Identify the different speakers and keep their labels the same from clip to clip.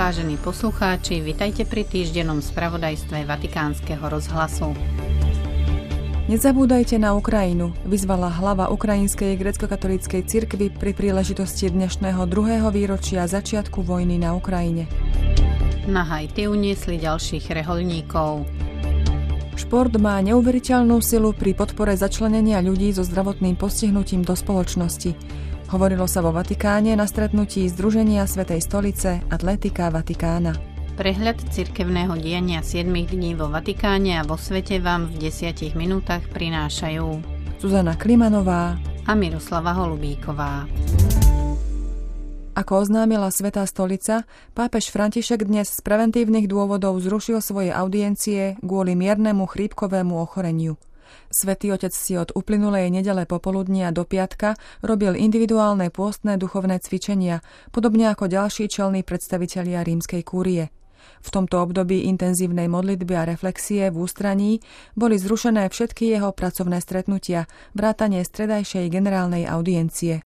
Speaker 1: Vážení poslucháči, vitajte pri týždennom spravodajstve Vatikánskeho rozhlasu.
Speaker 2: Nezabúdajte na Ukrajinu, vyzvala hlava Ukrajinskej grecko-katolíckej cirkvi pri príležitosti dnešného druhého výročia začiatku vojny na Ukrajine.
Speaker 1: Na Haiti uniesli ďalších reholníkov.
Speaker 2: Šport má neuveriteľnú silu pri podpore začlenenia ľudí so zdravotným postihnutím do spoločnosti. Hovorilo sa vo Vatikáne na stretnutí Združenia Svetej stolice Atletika Vatikána.
Speaker 1: Prehľad cirkevného diania 7 dní vo Vatikáne a vo svete vám v 10 minútach prinášajú
Speaker 2: Zuzana Klimanová
Speaker 1: a Miroslava Holubíková.
Speaker 2: Ako oznámila Svetá stolica, pápež František dnes z preventívnych dôvodov zrušil svoje audiencie kvôli miernemu chrípkovému ochoreniu – Svetý otec si od uplynulej nedele popoludnia do piatka robil individuálne pôstne duchovné cvičenia, podobne ako ďalší čelní predstavitelia rímskej kúrie. V tomto období intenzívnej modlitby a reflexie v ústraní boli zrušené všetky jeho pracovné stretnutia, vrátanie stredajšej generálnej audiencie.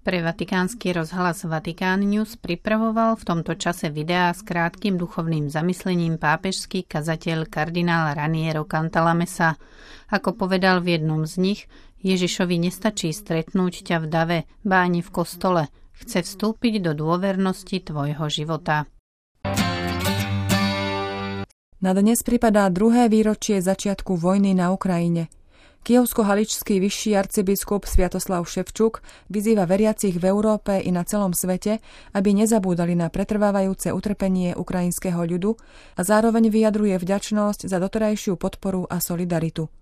Speaker 1: Pre vatikánsky rozhlas Vatikán News pripravoval v tomto čase videá s krátkým duchovným zamyslením pápežský kazateľ kardinál Raniero Cantalamesa. Ako povedal v jednom z nich, Ježišovi nestačí stretnúť ťa v dave, báni v kostole. Chce vstúpiť do dôvernosti tvojho života.
Speaker 2: Na dnes pripadá druhé výročie začiatku vojny na Ukrajine – Kievsko-haličský vyšší arcibiskup Sviatoslav Ševčuk vyzýva veriacich v Európe i na celom svete, aby nezabúdali na pretrvávajúce utrpenie ukrajinského ľudu a zároveň vyjadruje vďačnosť za doterajšiu podporu a solidaritu.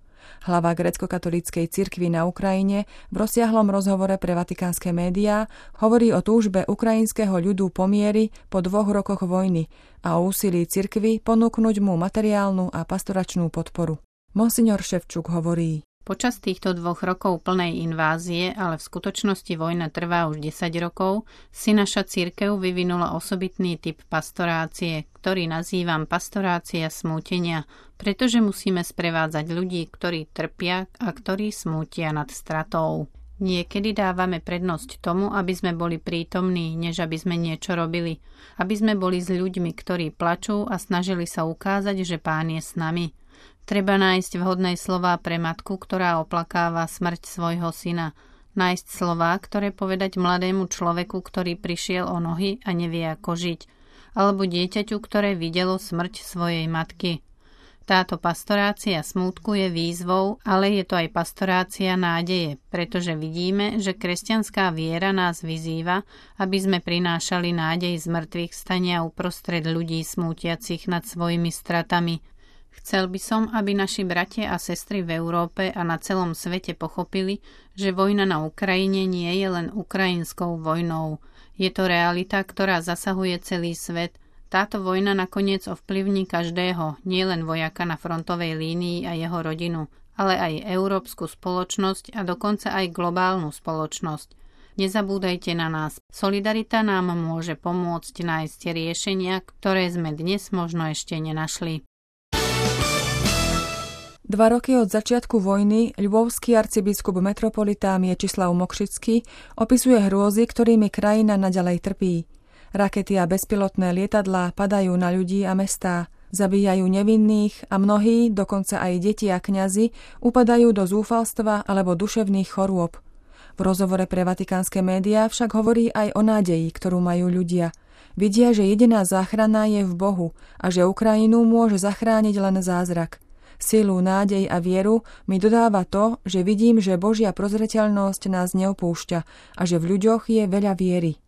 Speaker 2: Hlava grecko-katolíckej cirkvi na Ukrajine v rozsiahlom rozhovore pre vatikánske médiá hovorí o túžbe ukrajinského ľudu pomiery po dvoch rokoch vojny a o úsilí cirkvy ponúknuť mu materiálnu a pastoračnú podporu. Monsignor Ševčuk hovorí.
Speaker 1: Počas týchto dvoch rokov plnej invázie, ale v skutočnosti vojna trvá už 10 rokov, si naša církev vyvinula osobitný typ pastorácie, ktorý nazývam pastorácia smútenia, pretože musíme sprevádzať ľudí, ktorí trpia a ktorí smútia nad stratou. Niekedy dávame prednosť tomu, aby sme boli prítomní, než aby sme niečo robili. Aby sme boli s ľuďmi, ktorí plačú a snažili sa ukázať, že pán je s nami. Treba nájsť vhodné slová pre matku, ktorá oplakáva smrť svojho syna. Nájsť slová, ktoré povedať mladému človeku, ktorý prišiel o nohy a nevie ako žiť. Alebo dieťaťu, ktoré videlo smrť svojej matky. Táto pastorácia smútku je výzvou, ale je to aj pastorácia nádeje, pretože vidíme, že kresťanská viera nás vyzýva, aby sme prinášali nádej z mŕtvych stania uprostred ľudí smútiacich nad svojimi stratami, Chcel by som, aby naši bratia a sestry v Európe a na celom svete pochopili, že vojna na Ukrajine nie je len ukrajinskou vojnou. Je to realita, ktorá zasahuje celý svet. Táto vojna nakoniec ovplyvní každého, nielen vojaka na frontovej línii a jeho rodinu, ale aj európsku spoločnosť a dokonca aj globálnu spoločnosť. Nezabúdajte na nás. Solidarita nám môže pomôcť nájsť riešenia, ktoré sme dnes možno ešte nenašli.
Speaker 2: Dva roky od začiatku vojny ľvovský arcibiskup metropolitá Miečislav Mokšický opisuje hrôzy, ktorými krajina naďalej trpí. Rakety a bezpilotné lietadlá padajú na ľudí a mestá, zabíjajú nevinných a mnohí, dokonca aj deti a kňazi, upadajú do zúfalstva alebo duševných chorôb. V rozhovore pre vatikánske médiá však hovorí aj o nádeji, ktorú majú ľudia. Vidia, že jediná záchrana je v Bohu a že Ukrajinu môže zachrániť len zázrak – Silu, nádej a vieru mi dodáva to, že vidím, že Božia prozreteľnosť nás neopúšťa a že v ľuďoch je veľa viery.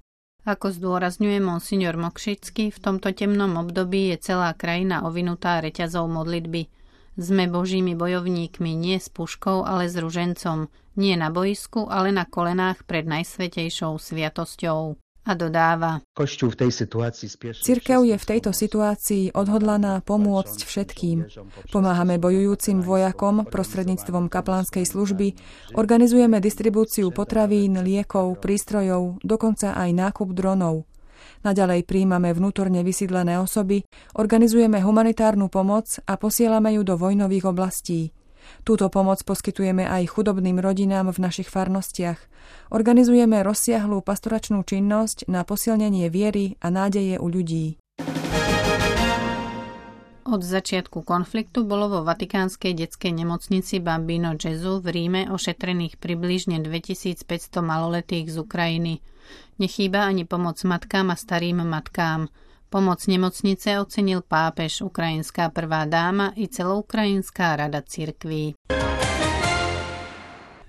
Speaker 1: Ako zdôrazňuje monsignor Mokšický, v tomto temnom období je celá krajina ovinutá reťazou modlitby. Sme božími bojovníkmi nie s puškou, ale s ružencom. Nie na boisku, ale na kolenách pred najsvetejšou sviatosťou a dodáva.
Speaker 2: Cirkev je v tejto situácii odhodlaná pomôcť všetkým. Pomáhame bojujúcim vojakom prostredníctvom kaplánskej služby, organizujeme distribúciu potravín, liekov, prístrojov, dokonca aj nákup dronov. Naďalej príjmame vnútorne vysídlené osoby, organizujeme humanitárnu pomoc a posielame ju do vojnových oblastí. Túto pomoc poskytujeme aj chudobným rodinám v našich farnostiach. Organizujeme rozsiahlú pastoračnú činnosť na posilnenie viery a nádeje u ľudí.
Speaker 1: Od začiatku konfliktu bolo vo Vatikánskej detskej nemocnici Bambino Gesù v Ríme ošetrených približne 2500 maloletých z Ukrajiny. Nechýba ani pomoc matkám a starým matkám. Pomoc nemocnice ocenil pápež, ukrajinská prvá dáma i celoukrajinská rada cirkví.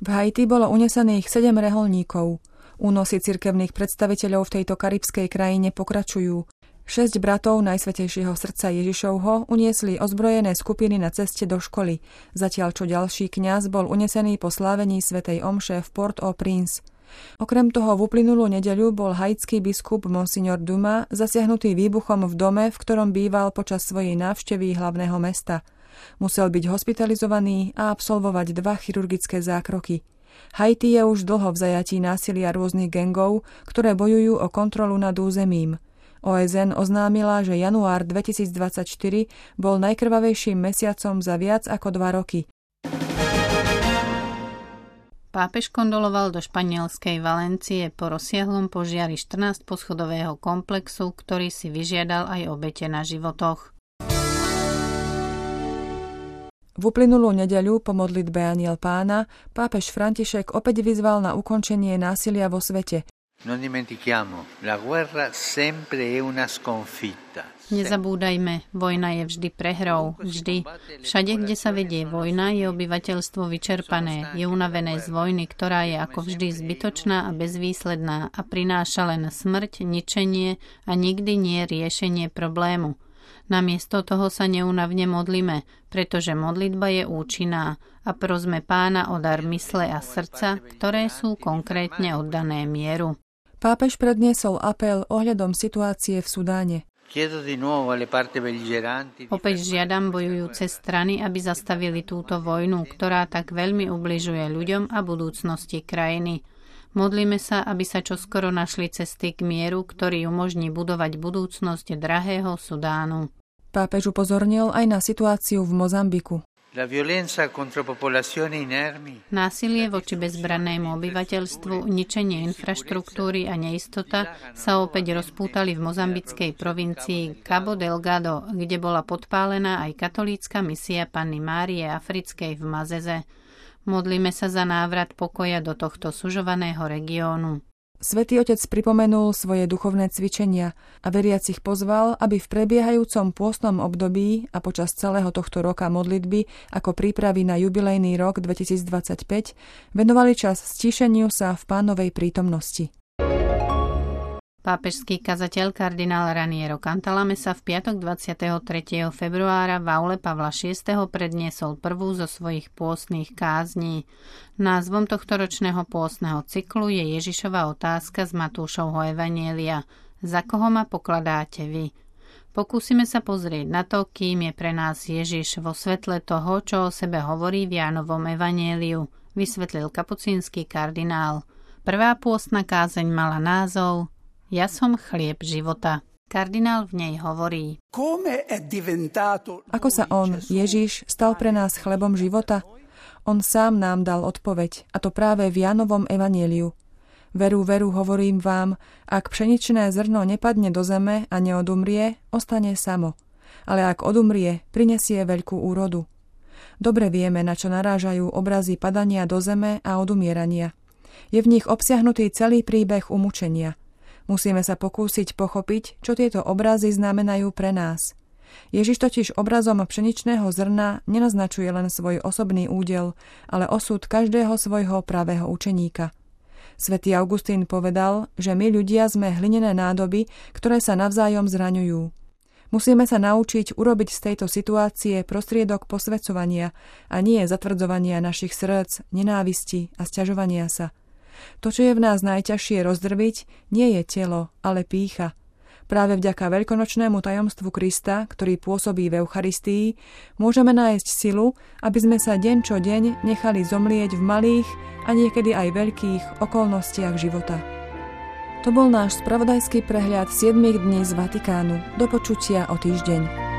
Speaker 2: V Haiti bolo unesených sedem reholníkov. Únosy cirkevných predstaviteľov v tejto karibskej krajine pokračujú. Šesť bratov Najsvetejšieho srdca Ježišovho uniesli ozbrojené skupiny na ceste do školy, zatiaľ čo ďalší kňaz bol unesený po slávení svätej Omše v Port-au-Prince. Okrem toho v uplynulú nedeľu bol haitský biskup Monsignor Duma zasiahnutý výbuchom v dome, v ktorom býval počas svojej návštevy hlavného mesta. Musel byť hospitalizovaný a absolvovať dva chirurgické zákroky. Haiti je už dlho v zajatí násilia rôznych gengov, ktoré bojujú o kontrolu nad územím. OSN oznámila, že január 2024 bol najkrvavejším mesiacom za viac ako dva roky.
Speaker 1: Pápež kondoloval do španielskej Valencie po rozsiahlom požiari 14 poschodového komplexu, ktorý si vyžiadal aj obete na životoch.
Speaker 2: V uplynulú nedeľu po modlitbe Aniel pána pápež František opäť vyzval na ukončenie násilia vo svete, Non dimentichiamo, la guerra sempre è una sconfitta.
Speaker 1: Nezabúdajme, vojna je vždy prehrou, vždy. Všade, kde sa vedie vojna, je obyvateľstvo vyčerpané, je unavené z vojny, ktorá je ako vždy zbytočná a bezvýsledná a prináša len smrť, ničenie a nikdy nie riešenie problému. Namiesto toho sa neunavne modlíme, pretože modlitba je účinná a prosme pána o dar mysle a srdca, ktoré sú konkrétne oddané mieru.
Speaker 2: Pápež predniesol apel ohľadom situácie v Sudáne.
Speaker 1: Opäť žiadam bojujúce strany, aby zastavili túto vojnu, ktorá tak veľmi ubližuje ľuďom a budúcnosti krajiny. Modlíme sa, aby sa čoskoro našli cesty k mieru, ktorý umožní budovať budúcnosť drahého Sudánu.
Speaker 2: Pápež upozornil aj na situáciu v Mozambiku.
Speaker 1: Násilie voči bezbrannému obyvateľstvu, ničenie infraštruktúry a neistota sa opäť rozpútali v mozambickej provincii Cabo Delgado, kde bola podpálená aj katolícka misia Panny Márie Africkej v Mazeze. Modlíme sa za návrat pokoja do tohto sužovaného regiónu.
Speaker 2: Svetý otec pripomenul svoje duchovné cvičenia a veriacich pozval, aby v prebiehajúcom pôstnom období a počas celého tohto roka modlitby ako prípravy na jubilejný rok 2025 venovali čas stíšeniu sa v pánovej prítomnosti.
Speaker 1: Pápežský kazateľ kardinál Raniero Cantalame sa v piatok 23. februára v aule Pavla VI. predniesol prvú zo svojich pôstnych kázní. Názvom tohto ročného pôstneho cyklu je Ježišova otázka z Matúšovho Evanielia. Za koho ma pokladáte vy? Pokúsime sa pozrieť na to, kým je pre nás Ježiš vo svetle toho, čo o sebe hovorí v Jánovom Evanieliu, vysvetlil kapucínsky kardinál. Prvá pôstna kázeň mala názov ja som chlieb života. Kardinál v nej hovorí.
Speaker 2: Ako sa on, Ježiš, stal pre nás chlebom života? On sám nám dal odpoveď, a to práve v Janovom evanieliu. Veru, veru, hovorím vám, ak pšeničné zrno nepadne do zeme a neodumrie, ostane samo. Ale ak odumrie, prinesie veľkú úrodu. Dobre vieme, na čo narážajú obrazy padania do zeme a odumierania. Je v nich obsiahnutý celý príbeh umúčenia. Musíme sa pokúsiť pochopiť, čo tieto obrazy znamenajú pre nás. Ježiš totiž obrazom pšeničného zrna nenaznačuje len svoj osobný údel, ale osud každého svojho pravého učeníka. Svetý Augustín povedal, že my ľudia sme hlinené nádoby, ktoré sa navzájom zraňujú. Musíme sa naučiť urobiť z tejto situácie prostriedok posvedcovania a nie zatvrdzovania našich srdc, nenávisti a sťažovania sa – to, čo je v nás najťažšie rozdrviť, nie je telo, ale pícha. Práve vďaka veľkonočnému tajomstvu Krista, ktorý pôsobí v Eucharistii, môžeme nájsť silu, aby sme sa deň čo deň nechali zomlieť v malých a niekedy aj veľkých okolnostiach života. To bol náš spravodajský prehľad 7 dní z Vatikánu. Do počutia o týždeň.